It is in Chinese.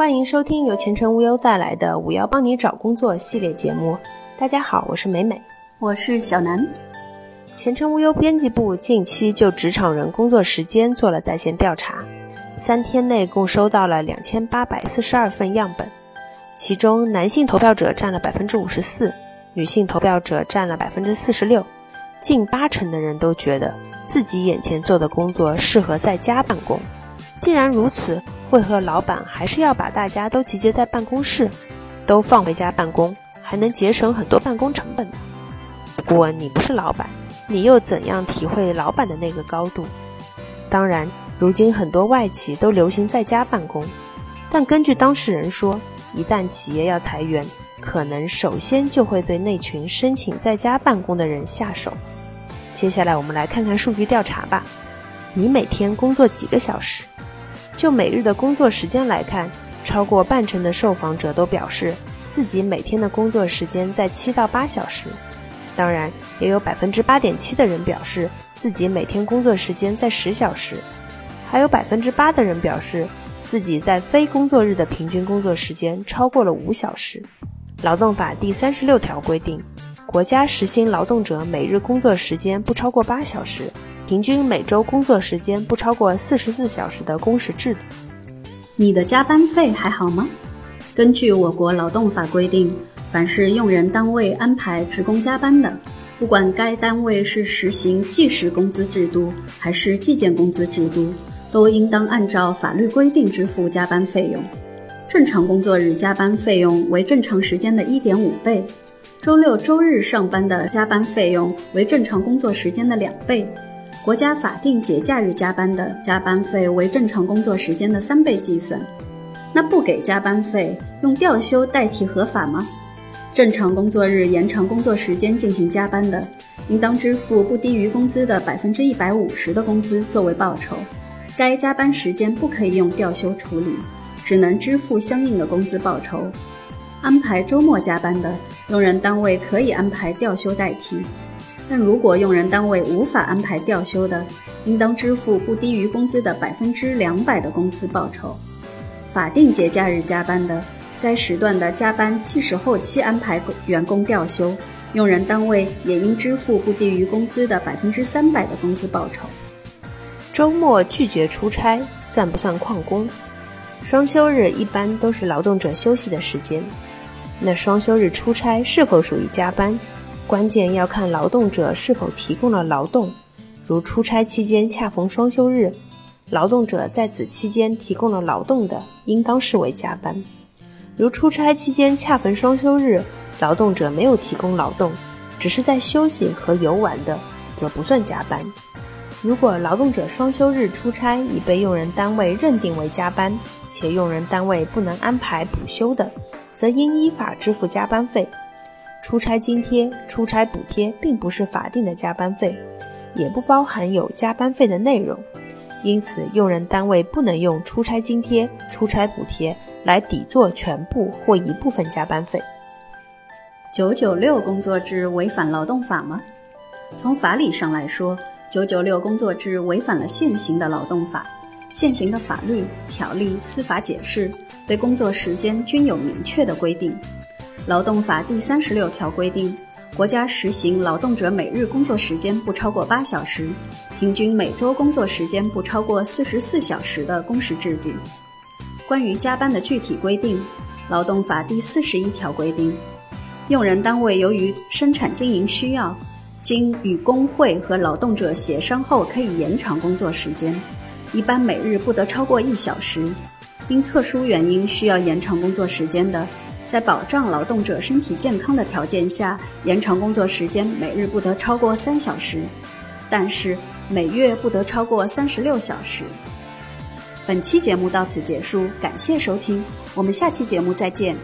欢迎收听由前程无忧带来的“五幺帮你找工作”系列节目。大家好，我是美美，我是小南。前程无忧编辑部近期就职场人工作时间做了在线调查，三天内共收到了两千八百四十二份样本，其中男性投票者占了百分之五十四，女性投票者占了百分之四十六，近八成的人都觉得自己眼前做的工作适合在家办公。既然如此，为何老板还是要把大家都集结在办公室，都放回家办公，还能节省很多办公成本呢？不过你不是老板，你又怎样体会老板的那个高度？当然，如今很多外企都流行在家办公，但根据当事人说，一旦企业要裁员，可能首先就会对那群申请在家办公的人下手。接下来我们来看看数据调查吧。你每天工作几个小时？就每日的工作时间来看，超过半成的受访者都表示自己每天的工作时间在七到八小时。当然，也有百分之八点七的人表示自己每天工作时间在十小时，还有百分之八的人表示自己在非工作日的平均工作时间超过了五小时。劳动法第三十六条规定，国家实行劳动者每日工作时间不超过八小时。平均每周工作时间不超过四十四小时的工时制度。你的加班费还好吗？根据我国劳动法规定，凡是用人单位安排职工加班的，不管该单位是实行计时工资制度还是计件工资制度，都应当按照法律规定支付加班费用。正常工作日加班费用为正常时间的一点五倍，周六周日上班的加班费用为正常工作时间的两倍。国家法定节假日加班的加班费为正常工作时间的三倍计算。那不给加班费，用调休代替合法吗？正常工作日延长工作时间进行加班的，应当支付不低于工资的百分之一百五十的工资作为报酬。该加班时间不可以用调休处理，只能支付相应的工资报酬。安排周末加班的，用人单位可以安排调休代替。但如果用人单位无法安排调休的，应当支付不低于工资的百分之两百的工资报酬。法定节假日加班的，该时段的加班即使后期安排员工调休，用人单位也应支付不低于工资的百分之三百的工资报酬。周末拒绝出差算不算旷工？双休日一般都是劳动者休息的时间，那双休日出差是否属于加班？关键要看劳动者是否提供了劳动，如出差期间恰逢双休日，劳动者在此期间提供了劳动的，应当视为加班；如出差期间恰逢双休日，劳动者没有提供劳动，只是在休息和游玩的，则不算加班。如果劳动者双休日出差已被用人单位认定为加班，且用人单位不能安排补休的，则应依法支付加班费。出差津贴、出差补贴并不是法定的加班费，也不包含有加班费的内容，因此用人单位不能用出差津贴、出差补贴来抵作全部或一部分加班费。九九六工作制违反劳动法吗？从法理上来说，九九六工作制违反了现行的劳动法，现行的法律条例、司法解释对工作时间均有明确的规定。劳动法第三十六条规定，国家实行劳动者每日工作时间不超过八小时，平均每周工作时间不超过四十四小时的工时制度。关于加班的具体规定，劳动法第四十一条规定，用人单位由于生产经营需要，经与工会和劳动者协商后，可以延长工作时间，一般每日不得超过一小时。因特殊原因需要延长工作时间的。在保障劳动者身体健康的条件下，延长工作时间每日不得超过三小时，但是每月不得超过三十六小时。本期节目到此结束，感谢收听，我们下期节目再见。